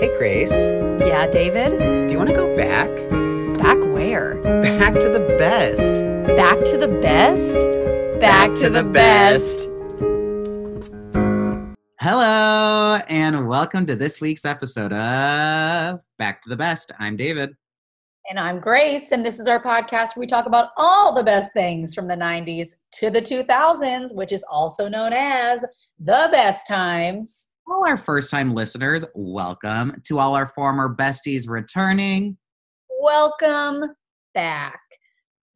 Hey, Grace. Yeah, David? Do you want to go back? Back where? Back to the best. Back to the best? Back to the best. Hello, and welcome to this week's episode of Back to the Best. I'm David. And I'm Grace, and this is our podcast where we talk about all the best things from the 90s to the 2000s, which is also known as the best times. All our first time listeners, welcome. To all our former besties returning, Welcome back.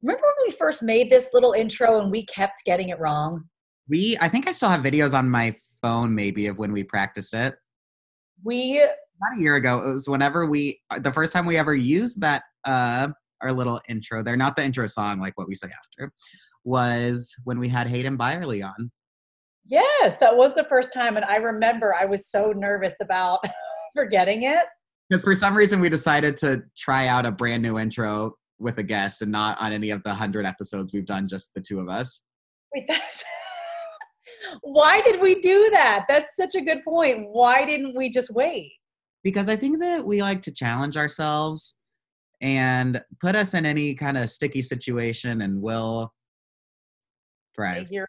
Remember when we first made this little intro and we kept getting it wrong? we, I think I still have videos on my phone maybe of when we practiced it. We About a year ago, it was whenever we, the first time we ever used that, uh, our little intro there, not the intro song like what we say after, was when we had Hayden Byerly on. Yes, that was the first time. And I remember I was so nervous about forgetting it. Because for some reason we decided to try out a brand new intro with a guest and not on any of the hundred episodes we've done, just the two of us. Wait, that's. Why did we do that? That's such a good point. Why didn't we just wait? Because I think that we like to challenge ourselves and put us in any kind of sticky situation and we'll thrive. Figure.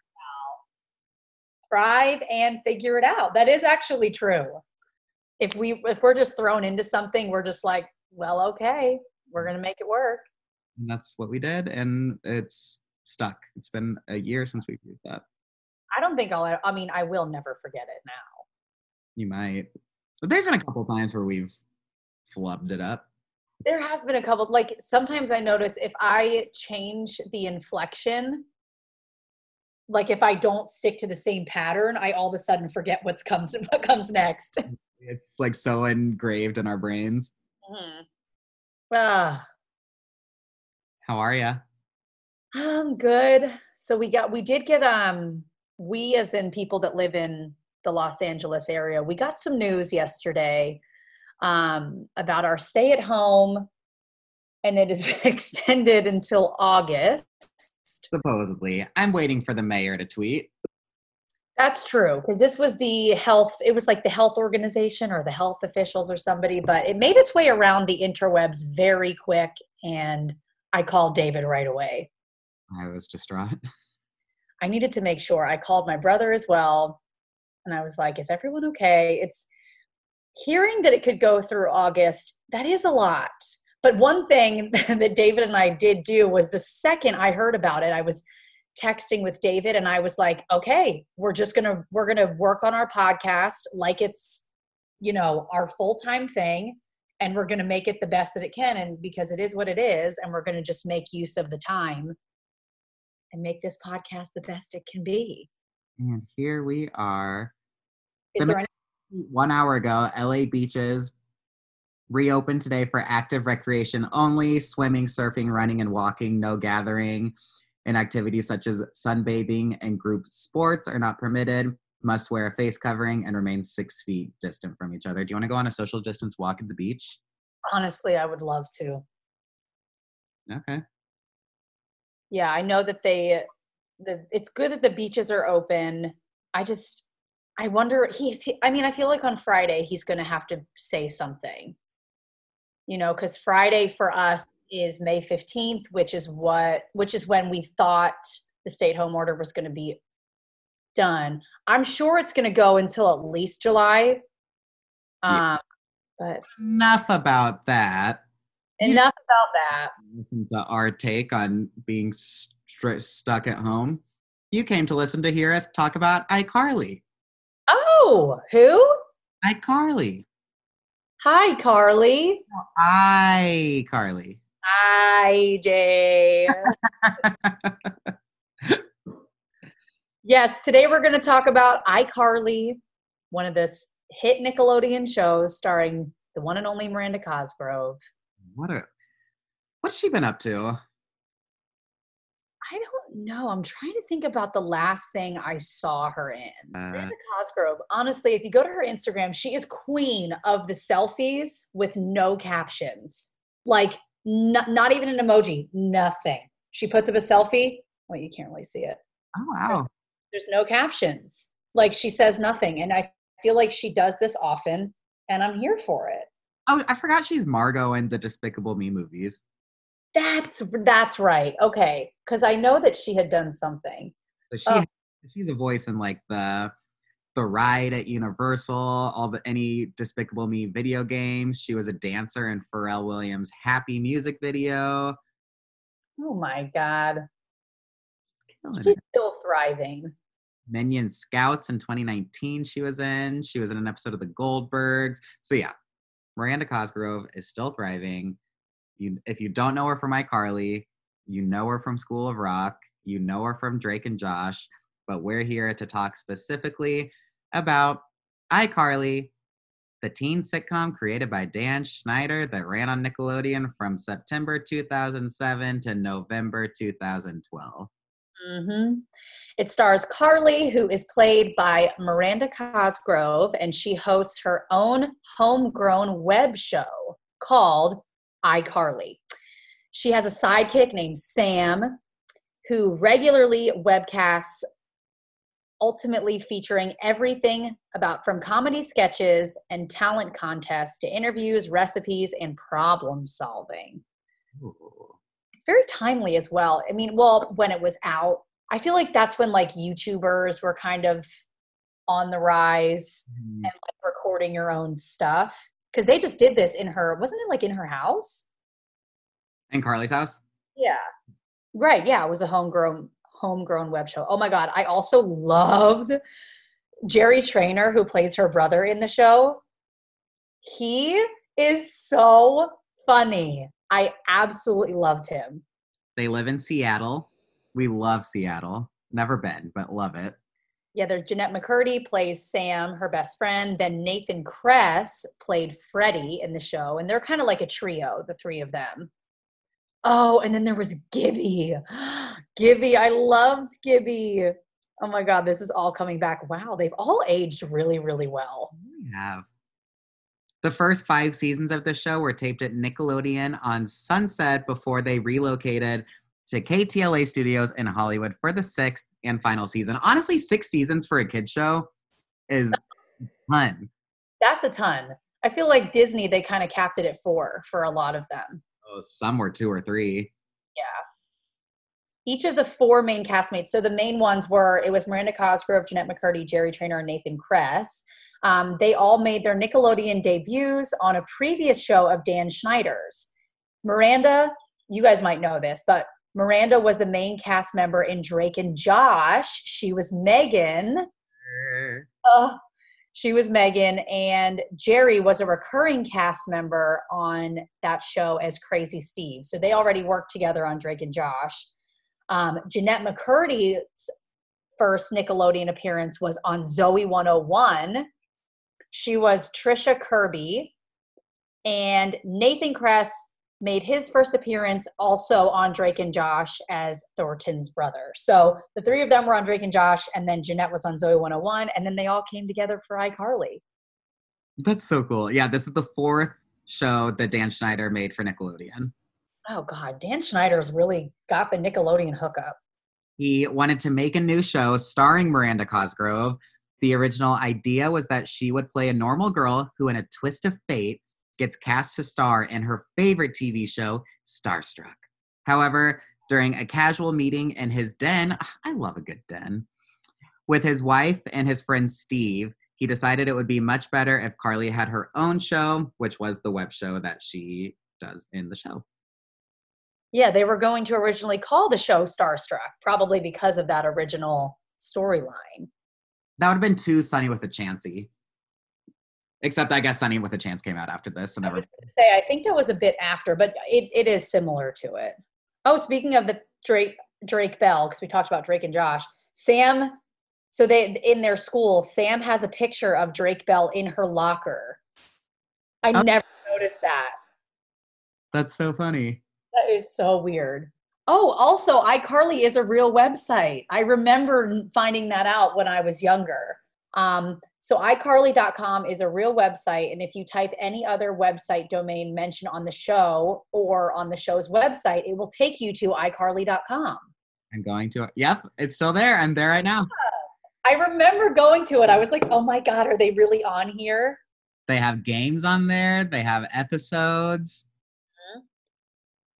Thrive and figure it out. That is actually true. If we if we're just thrown into something, we're just like, well, okay, we're gonna make it work. And that's what we did, and it's stuck. It's been a year since we've used that. I don't think I'll. I mean, I will never forget it now. You might. But there's been a couple times where we've flubbed it up. There has been a couple. Like sometimes I notice if I change the inflection, like if I don't stick to the same pattern, I all of a sudden forget what's comes what comes next. It's like so engraved in our brains. Mhm. Ah, How are you? I'm good. So we got we did get um we as in people that live in the Los Angeles area, we got some news yesterday um about our stay at home and it has been extended until August. Supposedly, I'm waiting for the mayor to tweet. That's true because this was the health it was like the health organization or the health officials or somebody but it made its way around the interwebs very quick and I called David right away. I was distraught. I needed to make sure. I called my brother as well, and I was like, "Is everyone okay?" It's hearing that it could go through August. That is a lot. But one thing that David and I did do was the second I heard about it, I was texting with David, and I was like, "Okay, we're just gonna we're gonna work on our podcast like it's you know our full time thing." And we're going to make it the best that it can. And because it is what it is, and we're going to just make use of the time and make this podcast the best it can be. And here we are. Is there any, One hour ago, LA beaches reopened today for active recreation only swimming, surfing, running, and walking. No gathering and activities such as sunbathing and group sports are not permitted. Must wear a face covering and remain six feet distant from each other. Do you want to go on a social distance walk at the beach? honestly, I would love to. Okay. Yeah, I know that they, the, it's good that the beaches are open. I just, I wonder, he's, he, I mean, I feel like on Friday he's going to have to say something, you know, because Friday for us is May 15th, which is what, which is when we thought the stay at home order was going to be done. I'm sure it's going to go until at least July. Yeah. Um, but Enough about that. You- enough about that. Listen to our take on being stuck at home. You came to listen to hear us talk about iCarly. Oh, who? iCarly. Hi, Carly. Hi, Carly. Hi, Jay. yes, today we're going to talk about iCarly, one of this hit Nickelodeon shows starring the one and only Miranda Cosgrove. what a what's she been up to? Know. I'm trying to think about the last thing I saw her in. Uh, Miranda Cosgrove, honestly, if you go to her Instagram, she is queen of the selfies with no captions. Like, not, not even an emoji, nothing. She puts up a selfie. Well, you can't really see it. oh wow. There's no captions. Like, she says nothing. And I feel like she does this often. and I'm here for it. Oh, I forgot she's Margo in the Despicable Me movies. That's that's right. Okay, because I know that she had done something. So she Oh. she's a voice in like the the ride at Universal, all the any Despicable Me video games. She was a dancer in Pharrell Williams' Happy music video. Oh my god, Killing she's it. still thriving. Minion Scouts in 2019 she was in. She was in an episode of The Goldbergs. So yeah, Miranda Cosgrove is still thriving. You if you don't know her from iCarly, you know her from School of Rock, you know her from Drake and Josh, but we're here to talk specifically about iCarly, the teen sitcom created by Dan Schneider that ran on Nickelodeon from September 2007 to November 2012. Mm-hmm. It stars Carly, who is played by Miranda Cosgrove, and she hosts her own homegrown web show called iCarly. She has a sidekick named Sam, who regularly webcasts, ultimately featuring everything about from comedy sketches and talent contests to interviews, recipes, and problem solving Ooh. it's very timely as well. I mean, well, when it was out, I feel like that's when like YouTubers were kind of on the rise Mm, and like recording your own stuff because they just did this in her, wasn't it like in her house? In Carly's house? Yeah. Right. Yeah. It was a homegrown, homegrown web show. Oh my God. I also loved Jerry Trainor, who plays her brother in the show. He is so funny. I absolutely loved him. They live in Seattle. We love Seattle. Never been, but love it. Yeah, there's Jennette McCurdy plays Sam, her best friend. Then Nathan Kress played Freddie in the show, and they're kind of like a trio, the three of them. Oh, and then there was Gibby. Gibby, I loved Gibby. Oh my God, this is all coming back. Wow, they've all aged really, really well. We have. The first five seasons of the show were taped at Nickelodeon on Sunset before they relocated to KTLA Studios in Hollywood for the sixth and final season. Honestly, six seasons for a kid show is fun. That's a ton. I feel like Disney, they kind of capped it at four for a lot of them. Oh, some were two or three. Yeah. each of the four main castmates. So the main ones were it was Miranda Cosgrove, Jennette McCurdy, Jerry Trainor, and Nathan Kress. Um, they all made their Nickelodeon debuts on a previous show of Dan Schneider's. Miranda, you guys might know this, but Miranda was the main cast member in Drake and Josh. She was Megan. Oh, she was Megan, and Jerry was a recurring cast member on that show as Crazy Steve. So they already worked together on Drake and Josh. Um, Jennette McCurdy's first Nickelodeon appearance was on Zoey 101. She was Trisha Kirby, and Nathan Kress made his first appearance also on Drake and Josh as Thornton's brother. So the three of them were on Drake and Josh, and then Jennette was on Zoey 101, and then they all came together for iCarly. That's so cool. Yeah, this is the fourth show that Dan Schneider made for Nickelodeon. Oh God, Dan Schneider's really got the Nickelodeon hookup. He wanted to make a new show starring Miranda Cosgrove. The original idea was that she would play a normal girl who, in a twist of fate, gets cast to star in her favorite TV show, Starstruck. However, during a casual meeting in his den, ah, I love a good den, with his wife and his friend Steve, he decided it would be much better if Carly had her own show, which was the web show that she does in the show. Yeah, they were going to originally call the show Starstruck, probably because of that original storyline. That would have been too Sunny with a Chancey. Except I guess Sunny with a Chance came out after this. So I was going to say, I think that was a bit after, but it, it is similar to it. Oh, speaking of the Drake Drake Bell, because we talked about Drake and Josh, Sam. So they in their school, Sam has a picture of Drake Bell in her locker. I Oh. never noticed that. That's so funny. That is so weird. Oh, also, iCarly is a real website. I remember finding that out when I was younger. Um, so, iCarly.com is a real website. And if you type any other website domain mentioned on the show or on the show's website, it will take you to iCarly.com. I'm going to. Yep, it's still there. I'm there right now. I remember going to it. I was like, oh my God, are they really on here? They have games on there. They have episodes. Mhm.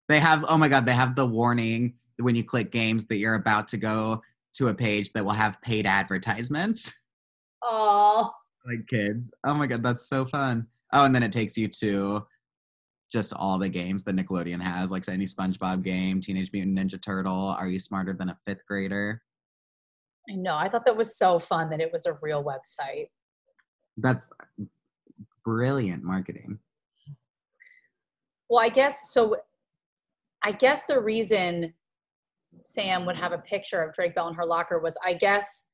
They have, oh my God, they have the warning when you click games that you're about to go to a page that will have paid advertisements. Oh, like kids. Oh my God, that's so fun. Oh, and then it takes you to just all the games that Nickelodeon has, like any SpongeBob game, Teenage Mutant Ninja Turtle. Are you smarter than a fifth grader? I know. I thought that was so fun that it was a real website. That's brilliant marketing. Well, I guess so. I guess the reason Sam would have a picture of Drake Bell in her locker was, I guess,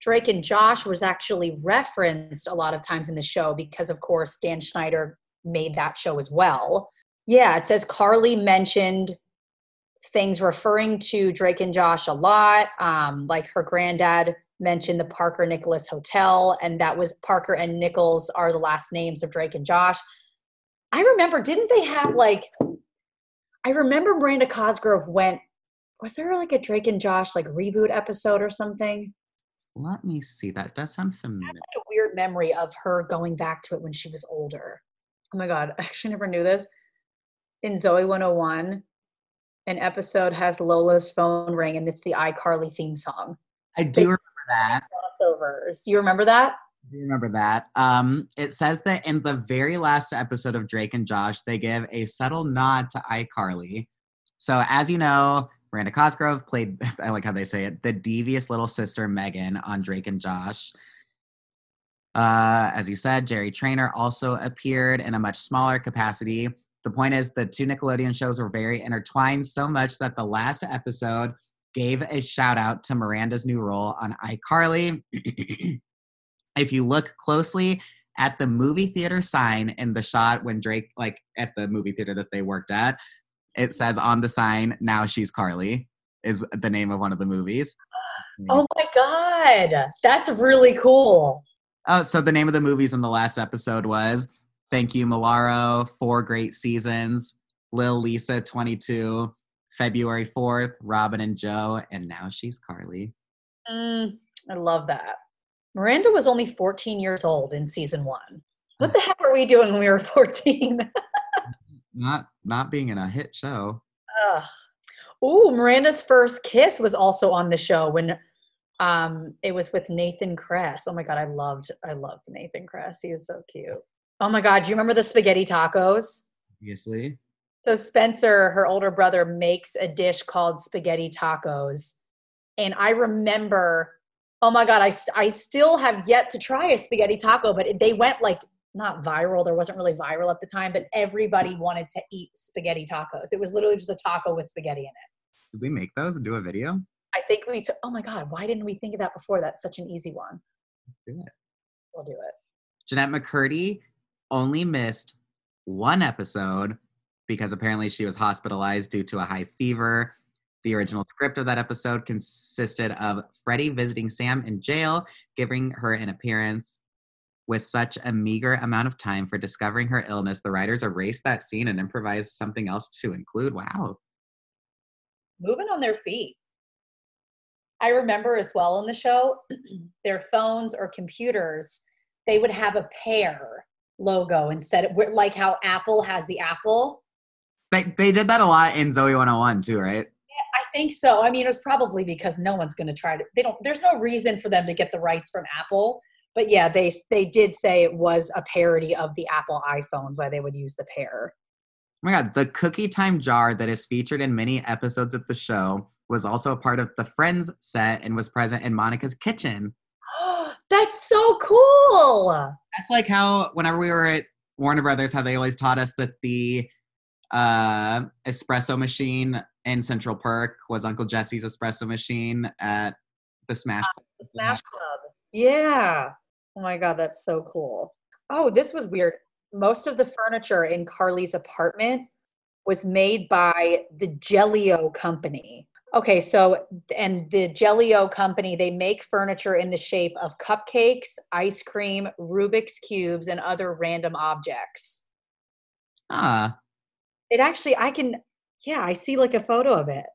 Drake and Josh was actually referenced a lot of times in the show because, of course, Dan Schneider made that show as well. Yeah, it says Carly mentioned things referring to Drake and Josh a lot. Um, like her granddad mentioned the Parker Nicholas Hotel, and that was Parker and Nichols are the last names of Drake and Josh. I remember, didn't they have like, I remember Miranda Cosgrove went, was there like a Drake and Josh like reboot episode or something? Let me see. That does sound I familiar. have like a weird memory of her going back to it when she was older. Oh my God, I actually never knew this. In Zoey 101, an episode has Lola's phone ring and it's the iCarly theme song. I do remember that. Crossovers. You remember that? I do remember that. Um, it says that in the very last episode of Drake and Josh, they give a subtle nod to iCarly. So, as you know, Miranda Cosgrove played, I like how they say it, the devious little sister Megan on Drake and Josh. Uh, as you said, Jerry Trainor also appeared in a much smaller capacity. The point is, the two Nickelodeon shows were very intertwined so much that the last episode gave a shout out to Miranda's new role on iCarly. if you look closely at the movie theater sign in the shot when Drake, like at the movie theater that they worked at, it says on the sign, Now She's Carly, is the name of one of the movies. Oh my God. That's really cool. Oh, so the name of the movies in the last episode was Thank You, Milaro, Four Great Seasons, Lil Lisa, 22, February 4th, Robin and Joe, and now she's Carly. Mm, I love that. Miranda was only 14 years old in season one. What the heck were we doing when we were 14? Not not being in a hit show. Ugh. Ooh, Miranda's first kiss was also on the show when um it was with Nathan Kress. Oh my god, I loved I loved Nathan Kress. He is so cute. Oh my god, do you remember the spaghetti tacos? Obviously. So Spencer, her older brother, makes a dish called spaghetti tacos. And I remember, oh my God, I, I still have yet to try a spaghetti taco, but they went like not viral. There wasn't really viral at the time, but everybody wanted to eat spaghetti tacos. It was literally just a taco with spaghetti in it. Did we make those and do a video? I think we took, oh my God, why didn't we think of that before? That's such an easy one. Do it. We'll do it. Jennette McCurdy only missed one episode because apparently she was hospitalized due to a high fever. The original script of that episode consisted of Freddie visiting Sam in jail, giving her an appearance. With such a meager amount of time for discovering her illness, the writers erased that scene and improvised something else to include. Wow. moving on their feet. I remember as well in the show, their phones or computers, they would have a Pear logo instead of like how Apple has the Apple. They, they did that a lot in Zoey 101 too, right? I think so. I mean, it was probably because no one's going to try to. They don't. There's no reason for them to get the rights from Apple. But yeah, they they did say it was a parody of the Apple iPhones, why they would use the Pear. Oh my god, the cookie time jar that is featured in many episodes of the show was also a part of the Friends set and was present in Monica's kitchen. That's so cool. That's like how whenever we were at Warner Brothers, how they always taught us that the uh, espresso machine in Central Park was Uncle Jesse's espresso machine at the Smash. The Smash Club. Yeah. Oh my god, that's so cool. Oh, this was weird. Most of the furniture in Carly's apartment was made by the Jellio company. Okay, so and the Jellio company, they make furniture in the shape of cupcakes, ice cream, Rubik's cubes, and other random objects. Ah, It actually, I can, yeah, I see like a photo of it.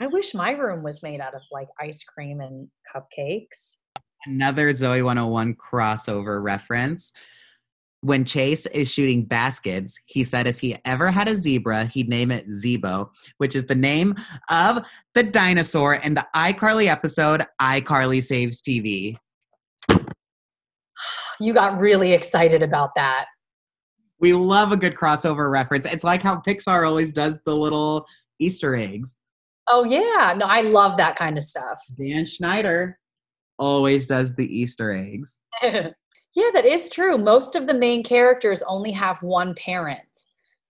I wish my room was made out of like ice cream and cupcakes. Another Zoey 101 crossover reference. when Chase is shooting baskets, he said if he ever had a zebra, he'd name it Zebo, which is the name of the dinosaur in the iCarly episode iCarly Saves TV. You got really excited about that. We love a good crossover reference. It's like how Pixar always does the little Easter eggs. Oh yeah, no, I love that kind of stuff. Dan Schneider always does the Easter eggs. Yeah, that is true. Most of the main characters only have one parent.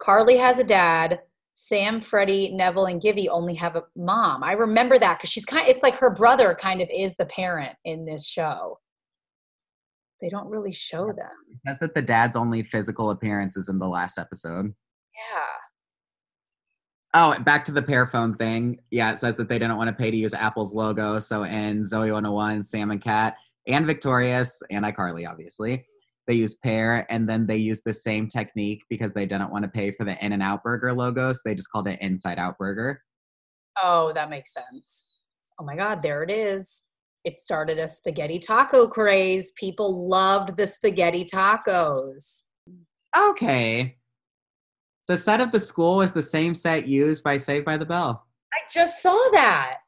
Carly has a dad. Sam, Freddie, Neville, and Gibby only have a mom. I remember that because she's kind. It's like her brother kind of is the parent in this show. They don't really show them. It says that the dad's only physical appearance is in the last episode. Yeah. Oh, back to the Pear phone thing. Yeah, it says that they didn't want to pay to use Apple's logo. So in Zoey 101, Sam and Cat and Victorious and iCarly, obviously, they use Pear and then they use the same technique because they didn't want to pay for the In and Out Burger logo. So they just called it Inside Out Burger. Oh, that makes sense. Oh my God, there it is. It started a spaghetti taco craze. People loved the spaghetti tacos. Okay. The set of the school is the same set used by Saved by the Bell. I just saw that.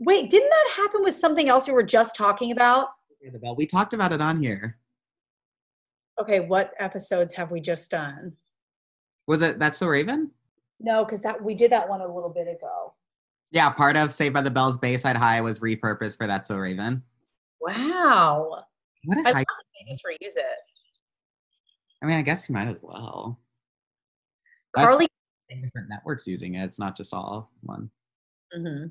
Wait, didn't that happen with something else you were just talking about? the Bell. We talked about it on here. Okay, what episodes have we just done? Was it That's So Raven? No, because that we did that one a little bit ago. Yeah, part of Saved by the Bell's Bayside High was repurposed for That's So Raven. Wow. What is I high? love they just reuse it. I mean, I guess you might as well. Carly different networks using it. It's not just all one. Mhm.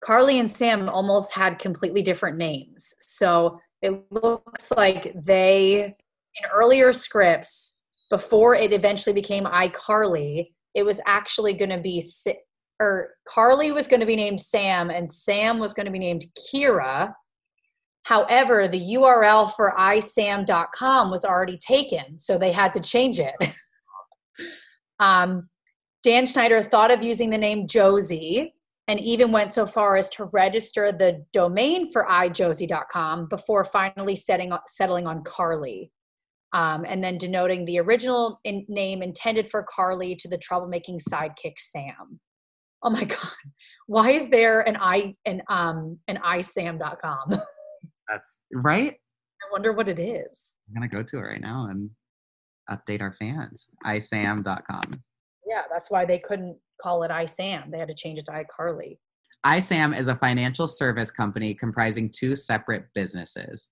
Carly and Sam almost had completely different names. So it looks like they, in earlier scripts, before it eventually became iCarly, it was actually going to be, or Carly was going to be named Sam and Sam was going to be named Kira. However, the URL for isam.com was already taken, so they had to change it. um, Dan Schneider thought of using the name Josie and even went so far as to register the domain for ijosie.com before finally setting, settling on Carly. Um, and then denoting the original in, name intended for Carly to the troublemaking sidekick Sam. Oh my God. Why is there an i an um an isam.com? That's right. I wonder what it is. I'm gonna go to it right now and update our fans. isam.com. Yeah, that's why they couldn't call it iSam. They had to change it to iCarly. ISAM is a financial service company comprising two separate businesses.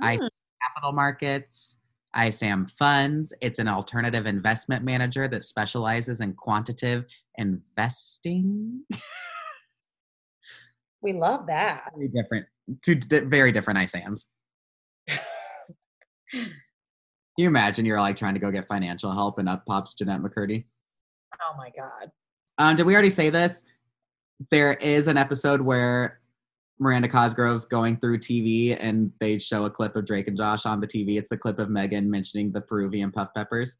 I Hmm. Capital Markets, ISAM Funds. It's an alternative investment manager that specializes in quantitative investing. We love that. very different, two di- very different ISAMs. Can you imagine you're like trying to go get financial help and up pops Jennette McCurdy? Oh my God. Um, did we already say this? There is an episode where Miranda Cosgrove's going through TV and they show a clip of Drake and Josh on the TV. It's the clip of Megan mentioning the Peruvian puff peppers.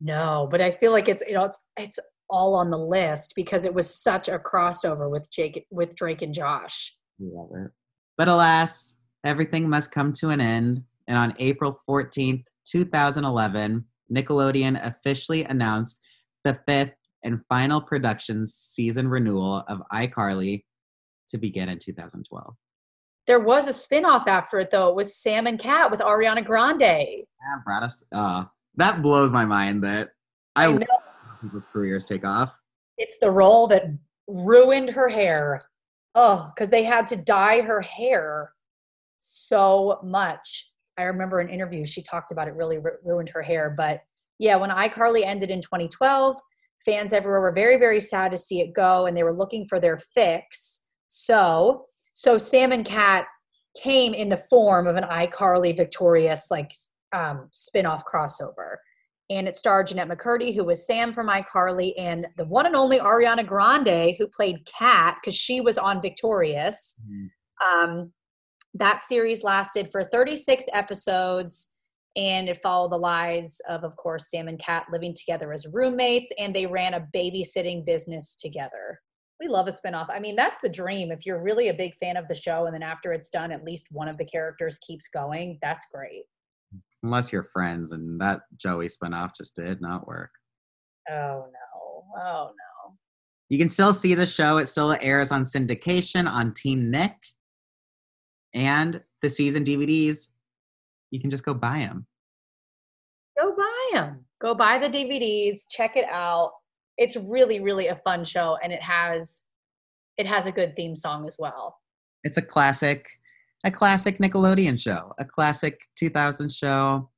No, but I feel like it's you know it's it's all on the list because it was such a crossover with Jake with Drake and Josh. Love it. But alas, everything must come to an end. And on April 14th, 2011, Nickelodeon officially announced the fifth and final production season renewal of iCarly to begin in 2012. There was a spin-off after it though. It was Sam and Cat with Ariana Grande. Yeah, brought us. Uh, that blows my mind that I, I know people's careers take off. it's the role that ruined her hair. Oh, because they had to dye her hair so much. I remember an interview she talked about it really ru- ruined her hair. But yeah, when iCarly ended in 2012, fans everywhere were very very sad to see it go, and they were looking for their fix. So so Sam and Cat came in the form of an iCarly victorious like um, spin-off crossover and it starred Jennette McCurdy, who was Sam from iCarly, and the one and only Ariana Grande, who played Cat because she was on Victorious. Um, that series lasted for 36 episodes, and it followed the lives of, of course, Sam and Cat living together as roommates, and they ran a babysitting business together. We love a spinoff. I mean, that's the dream. If you're really a big fan of the show, and then after it's done, at least one of the characters keeps going, that's great. Unless you're friends, and that Joey spinoff just did not work. Oh no. Oh no. You can still see the show. It still airs on syndication on TeenNick. And the season DVDs, you can just go buy them. Go buy them. Go buy the DVDs. Check it out. It's really, really a fun show, and it has it has a good theme song as well. It's a classic, a classic Nickelodeon show, a classic 2000 show.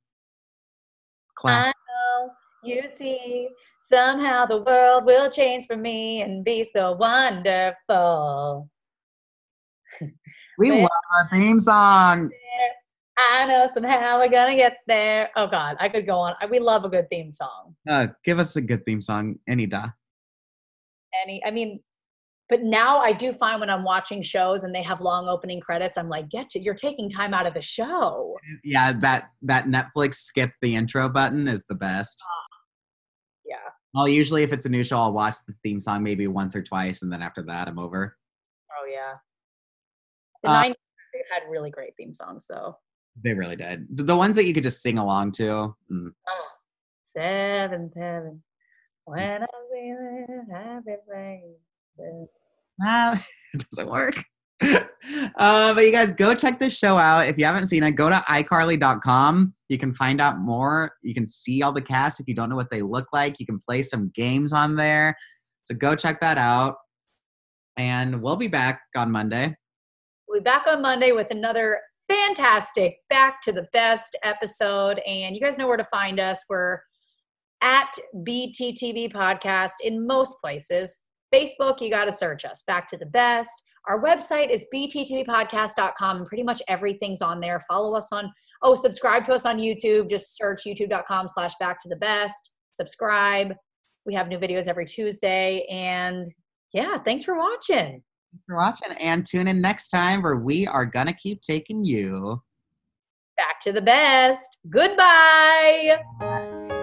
Classic. I know you see somehow the world will change for me and be so wonderful. We love a theme song. I know somehow we're gonna get there. Oh God, I could go on. We love a good theme song. Uh, give us a good theme song, any da. Any, I mean, but now I do find when I'm watching shows and they have long opening credits, I'm like, get to, you're taking time out of the show. Yeah, that that Netflix skip the intro button is the best. Yeah. Well, usually if it's a new show, I'll watch the theme song maybe once or twice, and then after that, I'm over. The Uh, 90s had really great theme songs though. They really did. The ones that you could just sing along to. mm. Oh, seventh heaven. When I'm feeling happy, baby. Ah, it doesn't work. uh, but you guys go check this show out. If you haven't seen it, go to iCarly.com. You can find out more. You can see all the cast if you don't know what they look like. You can play some games on there. So go check that out. And we'll be back on Monday. Be back on Monday with another fantastic Back to the Best episode. And you guys know where to find us. We're at BTTB Podcast in most places. Facebook, you got to search us, Back to the Best. Our website is bttbpodcast.com. and Pretty much everything's on there. Follow us on, oh, subscribe to us on YouTube. Just search youtube.com slash back to the best. Subscribe. We have new videos every Tuesday. And yeah, thanks for watching. Thanks for watching. And tune in next time where we are going to keep taking you. Back to the best. Goodbye.